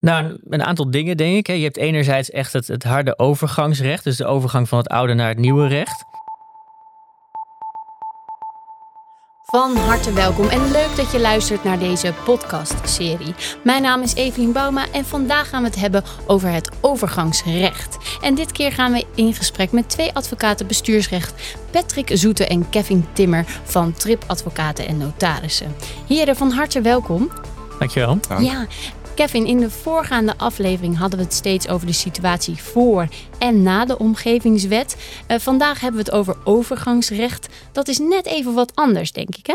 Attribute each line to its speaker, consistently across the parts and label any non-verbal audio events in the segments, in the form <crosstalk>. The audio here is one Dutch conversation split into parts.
Speaker 1: Nou, een aantal dingen denk ik. Je hebt enerzijds echt het, het harde overgangsrecht, dus de overgang van het oude naar het nieuwe recht.
Speaker 2: Van harte welkom en leuk dat je luistert naar deze podcastserie. Mijn naam is Evelien Bouma en vandaag gaan we het hebben over het overgangsrecht. En dit keer gaan we in gesprek met twee advocaten bestuursrecht, Patrick Zoete en Kevin Timmer van Trip Advocaten en Notarissen. Heren, van harte welkom.
Speaker 1: Dankjewel.
Speaker 2: Ja, Kevin, in de voorgaande aflevering hadden we het steeds over de situatie voor en na de omgevingswet. Uh, vandaag hebben we het over overgangsrecht. Dat is net even wat anders, denk ik, hè?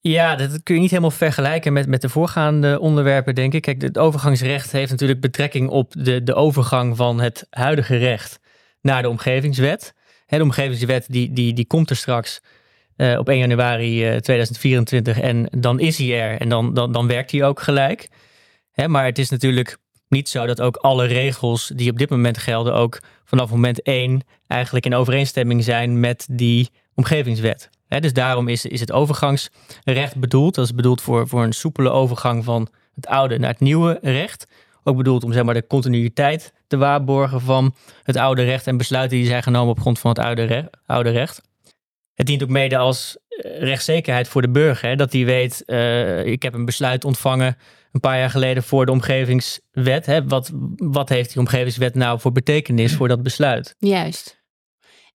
Speaker 1: Ja, dat kun je niet helemaal vergelijken met, met de voorgaande onderwerpen, denk ik. Kijk, het overgangsrecht heeft natuurlijk betrekking op de, de overgang van het huidige recht naar de omgevingswet. de omgevingswet die, die, die komt er straks uh, op 1 januari uh, 2024 en dan is hij er en dan, dan, dan werkt hij ook gelijk maar het is natuurlijk niet zo dat ook alle regels die op dit moment gelden ook vanaf moment 1 eigenlijk in overeenstemming zijn met die omgevingswet. dus daarom is, is het overgangsrecht bedoeld. Dat is bedoeld voor, voor een soepele overgang van het oude naar het nieuwe recht. Ook bedoeld om zeg maar, de continuïteit te waarborgen van het oude recht en besluiten die zijn genomen op grond van het oude, recht. Oude recht. Het dient ook mede als eh, rechtszekerheid voor de burger. dat die weet, uh, ik heb een besluit ontvangen een paar jaar geleden voor de omgevingswet. Hè? Wat, wat heeft die omgevingswet nou voor betekenis voor dat besluit?
Speaker 2: Juist.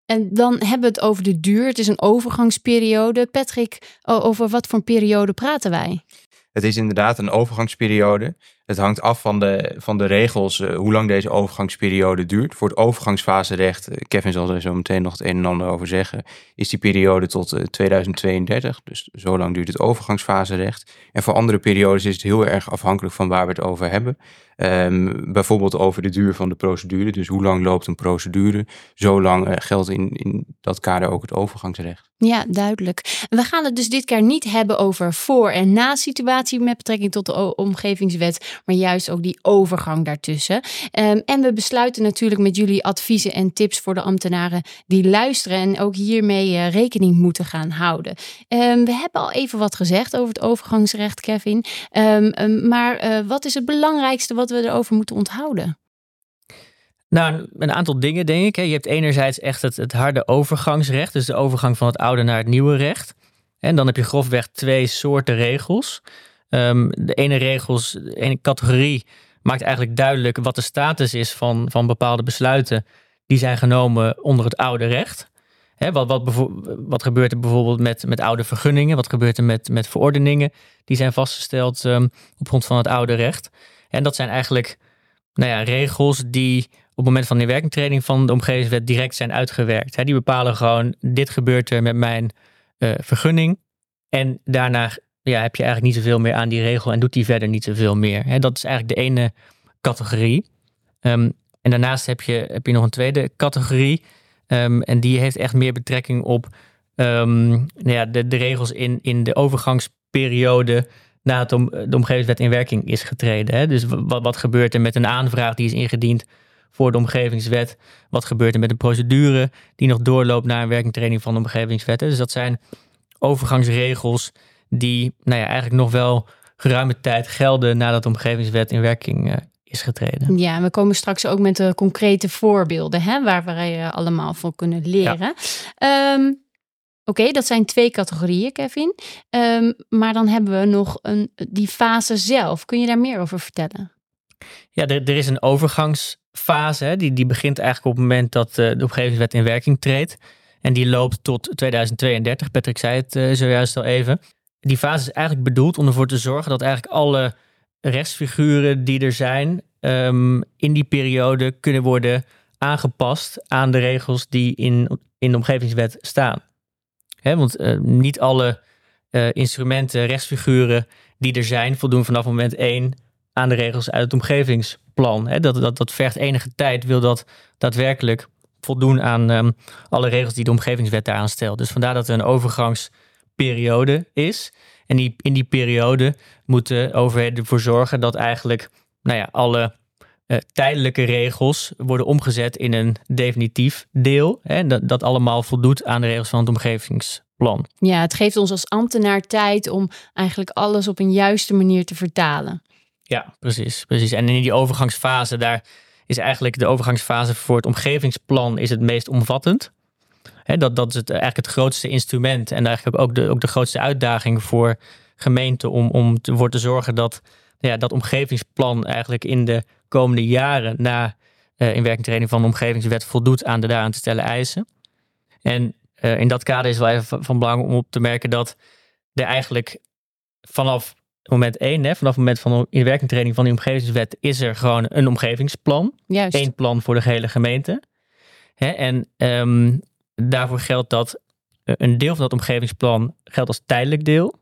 Speaker 2: En dan hebben we het over de duur. Het is een overgangsperiode. Patrick, over wat voor een periode praten wij?
Speaker 3: Het is inderdaad een overgangsperiode. Het hangt af van de, van de regels uh, hoe lang deze overgangsperiode duurt. Voor het overgangsfaserecht, uh, Kevin zal er zo meteen nog het een en ander over zeggen, is die periode tot uh, eh, 2032. Dus zo lang duurt het overgangsfaserecht. En voor andere periodes is het heel erg afhankelijk van waar we het over hebben. Um, bijvoorbeeld over de duur van de procedure. Dus hoe lang loopt een procedure? Zo lang geldt in, in dat kader ook het overgangsrecht.
Speaker 2: Ja, duidelijk. We gaan het dus dit keer niet hebben over voor- en na-situatie met betrekking tot de omgevingswet maar juist ook die overgang daartussen. Um, en we besluiten natuurlijk met jullie adviezen en tips voor de ambtenaren die luisteren en ook hiermee uh, rekening moeten gaan houden. Um, we hebben al even wat gezegd over het overgangsrecht, Kevin. Maar uh, wat is het belangrijkste we erover moeten onthouden?
Speaker 1: Nou, een aantal dingen denk ik. Je hebt enerzijds echt het, het harde overgangsrecht, dus de overgang van het oude naar het nieuwe recht. En dan heb je grofweg twee soorten regels. Um, de ene regels, de ene categorie maakt eigenlijk duidelijk wat de status is van, van bepaalde besluiten die zijn genomen onder het oude recht. Wat, wat, wat gebeurt er bijvoorbeeld met, met oude vergunningen? Wat gebeurt er met, met verordeningen die zijn vastgesteld um, op grond van het oude recht? En dat zijn eigenlijk nou ja, regels die op het moment van de inwerkingtreding van de omgevingswet direct zijn uitgewerkt. Die bepalen gewoon, dit gebeurt er met mijn uh, vergunning. En daarna ja, heb je eigenlijk niet zoveel meer aan die regel en doet die verder niet zoveel meer. dat is eigenlijk de ene categorie. Um, en daarnaast heb je, heb je nog een tweede categorie. Um, en die heeft echt meer betrekking op um, nou ja, de, de regels in, in de overgangsperiode nadat om, de omgevingswet in werking is getreden. Hè. Dus wat, wat gebeurt er met een aanvraag die is ingediend voor de omgevingswet? Wat gebeurt er met een procedure die nog doorloopt naar een werkingtreding van de omgevingswet? Dus dat zijn overgangsregels die nou ja, eigenlijk nog wel geruime tijd gelden nadat de omgevingswet in werking uh, is getreden.
Speaker 2: Ja, we komen straks ook met de concrete voorbeelden hè, waar wij uh, allemaal van kunnen leren. Ja. Um, Oké, dat zijn twee categorieën, Kevin. Um, maar dan hebben we nog een, die fase zelf. Kun je daar meer over vertellen?
Speaker 1: Ja, er, er is een overgangsfase. Hè, die, die begint eigenlijk op het moment dat uh, de omgevingswet in werking treedt. En die loopt tot 2032. Patrick zei het uh, zojuist al even die fase is eigenlijk bedoeld om ervoor te zorgen dat eigenlijk alle rechtsfiguren die er zijn um, in die periode kunnen worden aangepast aan de regels die in, in de omgevingswet staan. Want uh, niet alle uh, instrumenten, rechtsfiguren die er zijn, voldoen vanaf moment 1 aan de regels uit het omgevingsplan. Dat, dat, dat vergt enige tijd, wil dat daadwerkelijk voldoen aan um, alle regels die de omgevingswet daaraan stelt. Dus vandaar dat er een overgangs periode is. En die, in die periode moeten overheden ervoor zorgen dat eigenlijk nou ja, alle uh, tijdelijke regels worden omgezet in een definitief deel. Hè, dat, dat allemaal voldoet aan de regels van het omgevingsplan.
Speaker 2: Ja, het geeft ons als ambtenaar tijd om eigenlijk alles op een juiste manier te vertalen.
Speaker 1: Ja, precies, precies. En in die overgangsfase, daar is eigenlijk de overgangsfase voor het omgevingsplan is het meest omvattend. Dat, dat is het, eigenlijk het grootste instrument en eigenlijk ook de, ook de grootste uitdaging voor gemeenten om, om ervoor te zorgen dat ja, dat omgevingsplan eigenlijk in de komende jaren na uh, inwerkingtreding van de omgevingswet voldoet aan de daaraan te stellen eisen. En uh, in dat kader is wel even van belang om op te merken dat er eigenlijk vanaf moment één, hè, vanaf het moment van de inwerkingtreding van die omgevingswet, is er gewoon een omgevingsplan.
Speaker 2: Juist.
Speaker 1: Eén plan voor de gehele gemeente. Hè, en um, daarvoor geldt dat een deel van dat omgevingsplan geldt als tijdelijk deel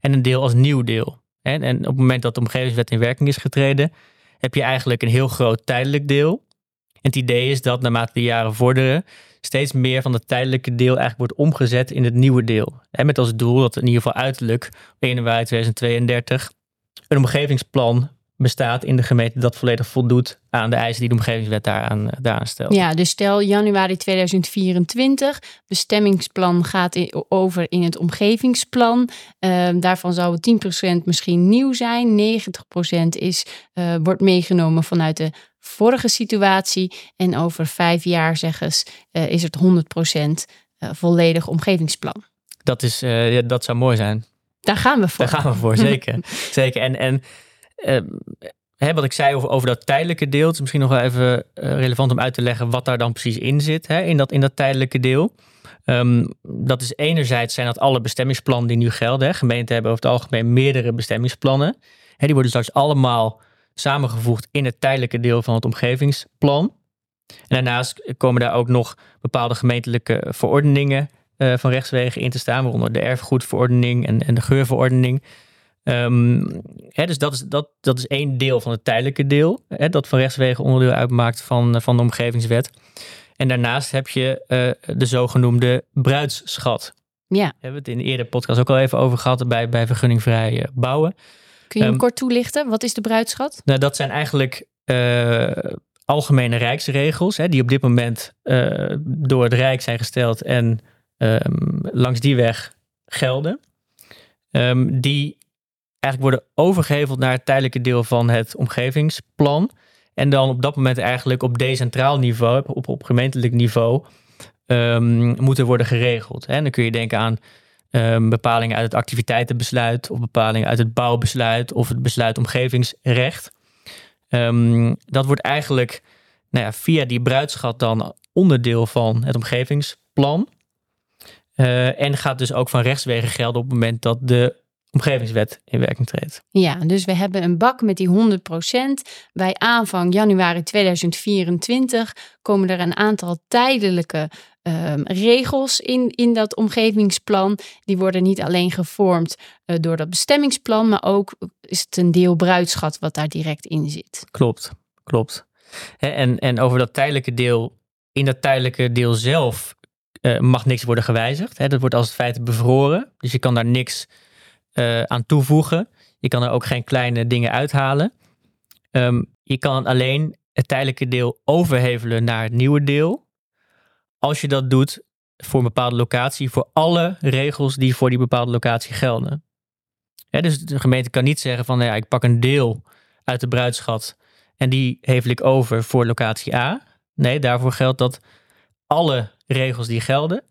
Speaker 1: en een deel als nieuw deel. En, en op het moment dat de omgevingswet in werking is getreden, heb je eigenlijk een heel groot tijdelijk deel. En het idee is dat naarmate de jaren vorderen, steeds meer van het tijdelijke deel eigenlijk wordt omgezet in het nieuwe deel. En met als doel dat in ieder geval uiterlijk op 1 januari 2032 een omgevingsplan bestaat in de gemeente dat volledig voldoet aan de eisen die de omgevingswet daaraan, eh, daaraan stelt.
Speaker 2: Ja, dus stel januari 2024, bestemmingsplan gaat in, over in het omgevingsplan. Uh, daarvan zou 10% misschien nieuw zijn, 90% is, uh, wordt meegenomen vanuit de vorige situatie. En over vijf jaar, zeggen ze, uh, is het 100% volledig omgevingsplan.
Speaker 1: Dat, is, ja, dat zou mooi zijn.
Speaker 2: Daar gaan we voor.
Speaker 1: Daar gaan we voor, zeker. <laughs> zeker. En, en hè, wat ik zei over, over dat tijdelijke deel. Het is misschien nog wel even uh, relevant om uit te leggen wat daar dan precies in zit. Hè, in, dat, in dat tijdelijke deel. Um, dat is enerzijds zijn dat alle bestemmingsplannen die nu gelden. Gemeenten hebben over het algemeen meerdere bestemmingsplannen. Hè, die worden straks allemaal samengevoegd in het tijdelijke deel van het omgevingsplan. En daarnaast komen daar ook nog bepaalde gemeentelijke verordeningen uh, van rechtswegen in te staan, waaronder de erfgoedverordening en, en de geurverordening. Um, hè, dus dat is, dat, dat is één deel van het tijdelijke deel, hè, dat van rechtswegen onderdeel uitmaakt van, van de omgevingswet. En daarnaast heb je uh, de zogenoemde bruidsschat.
Speaker 2: Ja.
Speaker 1: Daar hebben we het in de eerdere podcast ook al even over gehad bij, bij vergunningvrij uh, bouwen.
Speaker 2: Kun je hem um, kort toelichten? Wat is de bruidsschat?
Speaker 1: Nou, dat zijn eigenlijk uh, algemene rijksregels, hè, die op dit moment door het Rijk zijn gesteld en um, langs die weg gelden. Um, die eigenlijk worden overgeheveld naar het tijdelijke deel van het omgevingsplan. En dan op dat moment eigenlijk op decentraal niveau, op, op gemeentelijk niveau, um, moeten worden geregeld. En dan kun je denken aan um, bepalingen uit het activiteitenbesluit, of bepalingen uit het bouwbesluit, of het besluit omgevingsrecht. Um, dat wordt eigenlijk nou ja, via die bruidschat dan onderdeel van het omgevingsplan. Uh, en gaat dus ook van rechtswegen gelden op het moment dat de omgevingswet in werking treedt.
Speaker 2: Ja, dus we hebben een bak met die 100%. Bij aanvang januari 2024 komen er een aantal tijdelijke um, regels in, in dat omgevingsplan. Die worden niet alleen gevormd uh, door dat bestemmingsplan, maar ook is het een deel bruidschat wat daar direct in zit.
Speaker 1: Klopt, klopt. En, en over dat tijdelijke deel, in dat tijdelijke deel zelf uh, mag niks worden gewijzigd. Hè? Dat wordt als het feit bevroren. Dus je kan daar niks uh, aan toevoegen. Je kan er ook geen kleine dingen uithalen. Um, je kan alleen het tijdelijke deel overhevelen naar het nieuwe deel. Als je dat doet voor een bepaalde locatie, voor alle regels die voor die bepaalde locatie gelden. Dus de gemeente kan niet zeggen van nou ja, ik pak een deel uit de bruidschat en die hevel ik over voor locatie A. Nee, daarvoor geldt dat alle regels die gelden,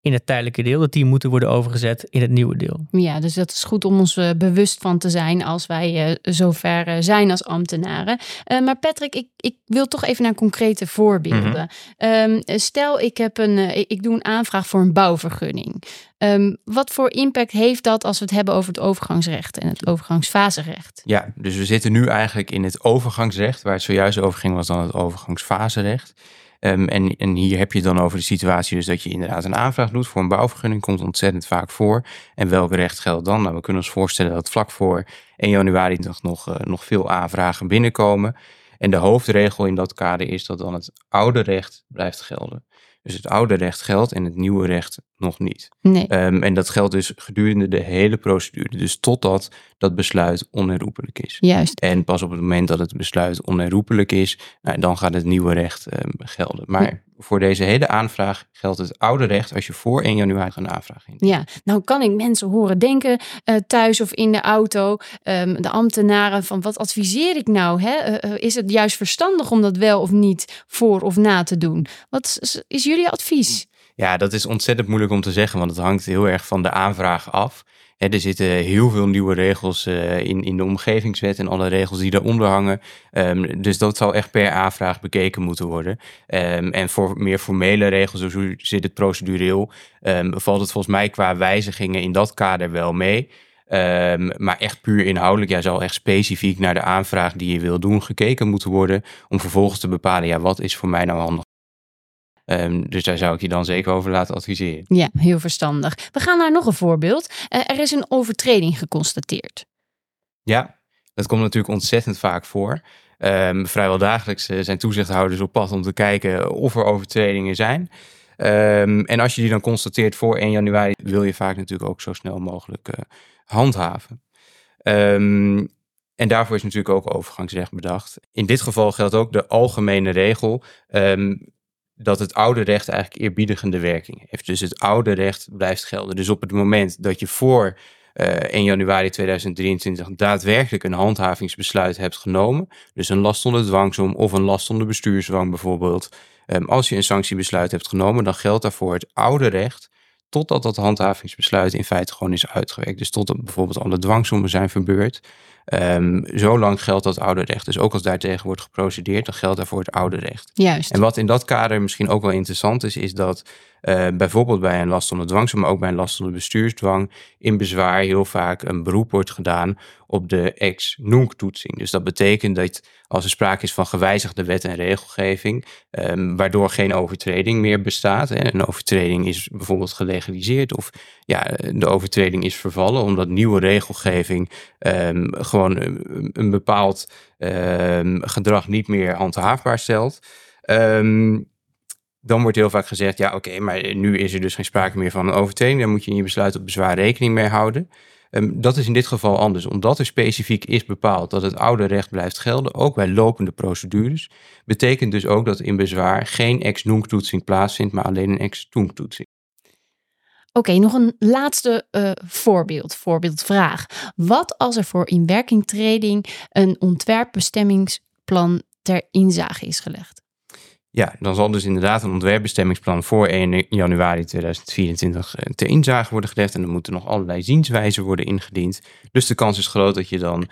Speaker 1: in het tijdelijke deel, dat die moeten worden overgezet in het nieuwe deel.
Speaker 2: Ja, dus dat is goed om ons uh, bewust van te zijn als wij uh, zover uh, zijn als ambtenaren. maar Patrick, ik, ik wil toch even naar concrete voorbeelden. Mm-hmm. Um, stel, ik, heb een, ik, ik, doe een aanvraag voor een bouwvergunning. Um, wat voor impact heeft dat als we het hebben over het overgangsrecht en het overgangsfaserecht?
Speaker 3: Ja, dus we zitten nu eigenlijk in het overgangsrecht, waar het zojuist over ging, was dan het overgangsfaserecht. Um, en, en hier heb je dan over de situatie dus dat je inderdaad een aanvraag doet voor een bouwvergunning. Komt ontzettend vaak voor. En welk recht geldt dan? Nou, we kunnen ons voorstellen dat vlak voor 1 januari nog, uh, nog veel aanvragen binnenkomen. En de hoofdregel in dat kader is dat dan het oude recht blijft gelden. Dus het oude recht geldt en het nieuwe recht nog niet.
Speaker 2: Nee.
Speaker 3: Um, en dat geldt dus gedurende de hele procedure. Dus totdat dat besluit onherroepelijk is.
Speaker 2: Juist.
Speaker 3: En pas op het moment dat het besluit onherroepelijk is, nou, dan gaat het nieuwe recht um, gelden. Maar voor deze hele aanvraag geldt het oude recht als je voor 1 januari een aanvraag in.
Speaker 2: Ja, nou kan ik mensen horen denken uh, thuis of in de auto, um, de ambtenaren, van wat adviseer ik nou? Hè? Uh, is het juist verstandig om dat wel of niet voor of na te doen? Wat is jullie advies?
Speaker 3: Ja, dat is ontzettend moeilijk om te zeggen, want het hangt heel erg van de aanvraag af. Er zitten heel veel nieuwe regels uh, in, in de omgevingswet en alle regels die daaronder hangen. Um, dus dat zal echt per aanvraag bekeken moeten worden. Um, en voor meer formele regels, dus hoe zit het procedureel, um, valt het volgens mij qua wijzigingen in dat kader wel mee. maar echt puur inhoudelijk, ja, zal echt specifiek naar de aanvraag die je wil doen gekeken moeten worden. Om vervolgens te bepalen, ja, wat is voor mij nou handig Um, dus daar zou ik je dan zeker over laten adviseren.
Speaker 2: Ja, heel verstandig. We gaan naar nog een voorbeeld. Uh, er is een overtreding geconstateerd.
Speaker 3: Ja, dat komt natuurlijk ontzettend vaak voor. Um, vrijwel dagelijks uh, zijn toezichthouders op pad om te kijken of er overtredingen zijn. Um, en als je die dan constateert voor 1 januari, wil je vaak natuurlijk ook zo snel mogelijk uh, handhaven. Um, en daarvoor is natuurlijk ook overgangsrecht bedacht. In dit geval geldt ook de algemene regel. Um, dat het oude recht eigenlijk eerbiedigende werking heeft. Dus het oude recht blijft gelden. Dus op het moment dat je voor uh, eh, 1 januari 2023 daadwerkelijk een handhavingsbesluit hebt genomen, dus een last onder dwangsom of een last onder bestuursdwang bijvoorbeeld, um, als je een sanctiebesluit hebt genomen, dan geldt daarvoor het oude recht totdat dat handhavingsbesluit in feite gewoon is uitgewerkt. Dus totdat bijvoorbeeld alle dwangsommen zijn verbeurd. Um, zolang geldt dat oude recht. Dus ook als daartegen wordt geprocedeerd, dan geldt daarvoor het oude recht.
Speaker 2: Juist.
Speaker 3: En wat in dat kader misschien ook wel interessant is, is dat uh, bijvoorbeeld bij een last onder dwangsom, maar ook bij een last onder bestuursdwang, in bezwaar heel vaak een beroep wordt gedaan op de ex-nunc-toetsing. Dus dat betekent dat als er sprake is van gewijzigde wet en regelgeving, um, waardoor geen overtreding meer bestaat, hè, een overtreding is bijvoorbeeld gelegaliseerd of ja, de overtreding is vervallen omdat nieuwe regelgeving um, gewoon een, bepaald um, gedrag niet meer handhaafbaar stelt. Um, dan wordt heel vaak gezegd, ja oké, maar nu is er dus geen sprake meer van een overtreding. Dan moet je in je besluit op bezwaar rekening mee houden. Um, dat is in dit geval anders, omdat er specifiek is bepaald dat het oude recht blijft gelden, ook bij lopende procedures. Betekent dus ook dat in bezwaar geen ex-nunc-toetsing plaatsvindt, maar alleen een ex-tunc-toetsing.
Speaker 2: Oké, okay, nog een laatste uh, voorbeeld, voorbeeldvraag. Wat als er voor inwerkingtreding een ontwerpbestemmingsplan ter inzage is gelegd?
Speaker 3: Ja, dan zal dus inderdaad een ontwerpbestemmingsplan voor 1 januari 2024 eh, ter inzage worden gelegd. En er moeten nog allerlei zienswijzen worden ingediend. Dus de kans is groot dat je dan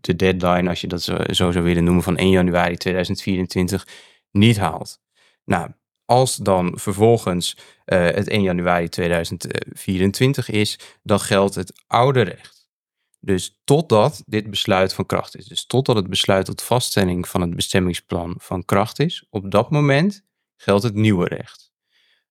Speaker 3: de deadline, als je dat zo, zo zou willen noemen, van 1 januari 2024 niet haalt. Nou, als dan vervolgens uh, het 1 januari 2024 is, dan geldt het oude recht. Dus totdat dit besluit van kracht is. Dus totdat het besluit tot vaststelling van het bestemmingsplan van kracht is, op dat moment geldt het nieuwe recht.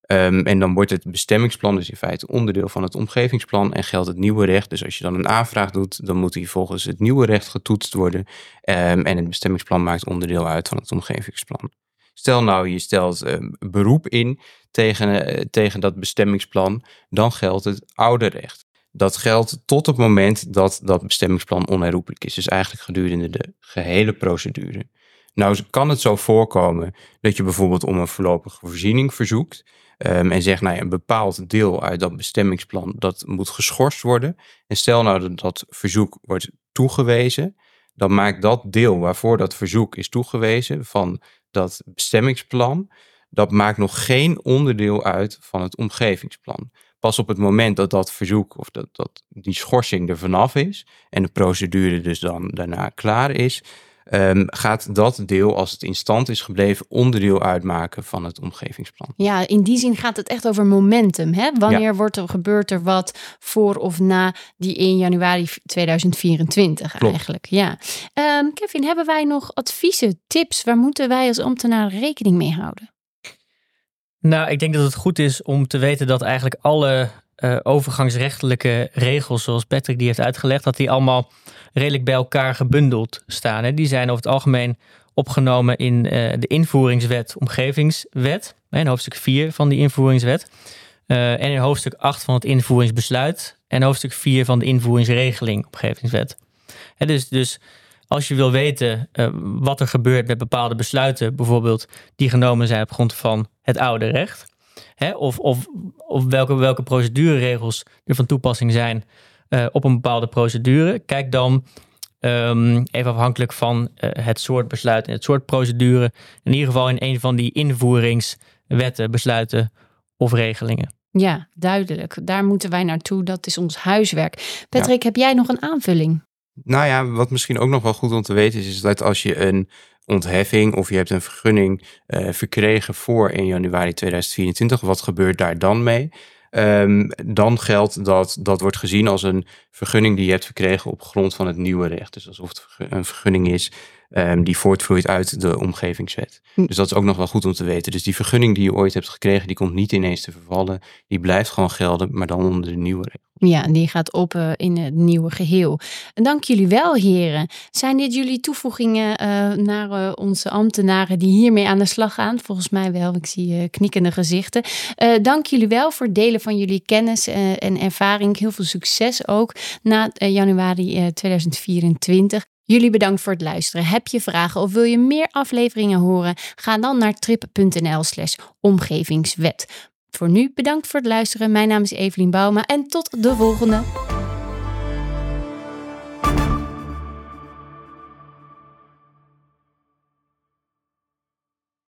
Speaker 3: Um, en dan wordt het bestemmingsplan dus in feite onderdeel van het omgevingsplan en geldt het nieuwe recht. Dus als je dan een aanvraag doet, dan moet die volgens het nieuwe recht getoetst worden. Um, en het bestemmingsplan maakt onderdeel uit van het omgevingsplan. Stel nou, je stelt um, beroep in tegen, uh, tegen dat bestemmingsplan, dan geldt het oude recht. Dat geldt tot het moment dat dat bestemmingsplan onherroepelijk is. Dus eigenlijk gedurende de gehele procedure. Nou kan het zo voorkomen dat je bijvoorbeeld om een voorlopige voorziening verzoekt. Um, en zegt, nou een bepaald deel uit dat bestemmingsplan, dat moet geschorst worden. En stel nou dat dat verzoek wordt toegewezen, dan maakt dat deel waarvoor dat verzoek is toegewezen van dat bestemmingsplan, dat maakt nog geen onderdeel uit van het omgevingsplan. Pas op het moment dat dat verzoek of dat, dat die schorsing er vanaf is en de procedure dus dan daarna klaar is, um, gaat dat deel, als het in stand is gebleven, onderdeel uitmaken van het omgevingsplan.
Speaker 2: Ja, in die zin gaat het echt over momentum. Hè? Wanneer ja. wordt er, gebeurt er wat voor of na die 1 januari 2024 Klopt. eigenlijk? Ja. Um, Kevin, hebben wij nog adviezen, tips? Waar moeten wij als ambtenaar rekening mee houden?
Speaker 1: Nou, ik denk dat het goed is om te weten dat eigenlijk alle uh, overgangsrechtelijke regels, zoals Patrick die heeft uitgelegd, dat die allemaal redelijk bij elkaar gebundeld staan. Hè. Die zijn over het algemeen opgenomen in uh, de invoeringswet, omgevingswet, in hoofdstuk 4 van die invoeringswet. Uh, en in hoofdstuk 8 van het invoeringsbesluit en hoofdstuk 4 van de invoeringsregeling, omgevingswet. Hè, dus, dus als je wil weten uh, wat er gebeurt met bepaalde besluiten, bijvoorbeeld die genomen zijn op grond van het oude recht, hè, of, of, of welke, welke procedureregels er van toepassing zijn uh, op een bepaalde procedure, kijk dan um, even afhankelijk van uh, het soort besluit en het soort procedure, in ieder geval in een van die invoeringswetten, besluiten of regelingen.
Speaker 2: Ja, duidelijk. Daar moeten wij naartoe. Dat is ons huiswerk. Patrick, heb jij nog een aanvulling?
Speaker 3: Nou ja, wat misschien ook nog wel goed om te weten is, is dat als je een ontheffing of je hebt een vergunning uh, verkregen voor 1 januari 2024, wat gebeurt daar dan mee? Um, dan geldt dat dat wordt gezien als een vergunning die je hebt verkregen op grond van het nieuwe recht. Dus alsof het een vergunning is um, die voortvloeit uit de omgevingswet. Hm. Dus dat is ook nog wel goed om te weten. Dus die vergunning die je ooit hebt gekregen, die komt niet ineens te vervallen. Die blijft gewoon gelden, maar dan onder de nieuwe regels.
Speaker 2: Ja, die gaat op uh, in het nieuwe geheel. En dank jullie wel, heren. Zijn dit jullie toevoegingen uh, naar uh, onze ambtenaren die hiermee aan de slag gaan? Volgens mij wel. Ik zie knikkende gezichten. dank jullie wel voor het delen van jullie kennis en ervaring. Heel veel succes ook na januari 2024. Jullie bedankt voor het luisteren. Heb je vragen of wil je meer afleveringen horen? Ga dan naar trip.nl/slash omgevingswet. Voor nu bedankt voor het luisteren. Mijn naam is Evelien Bouma en tot de volgende.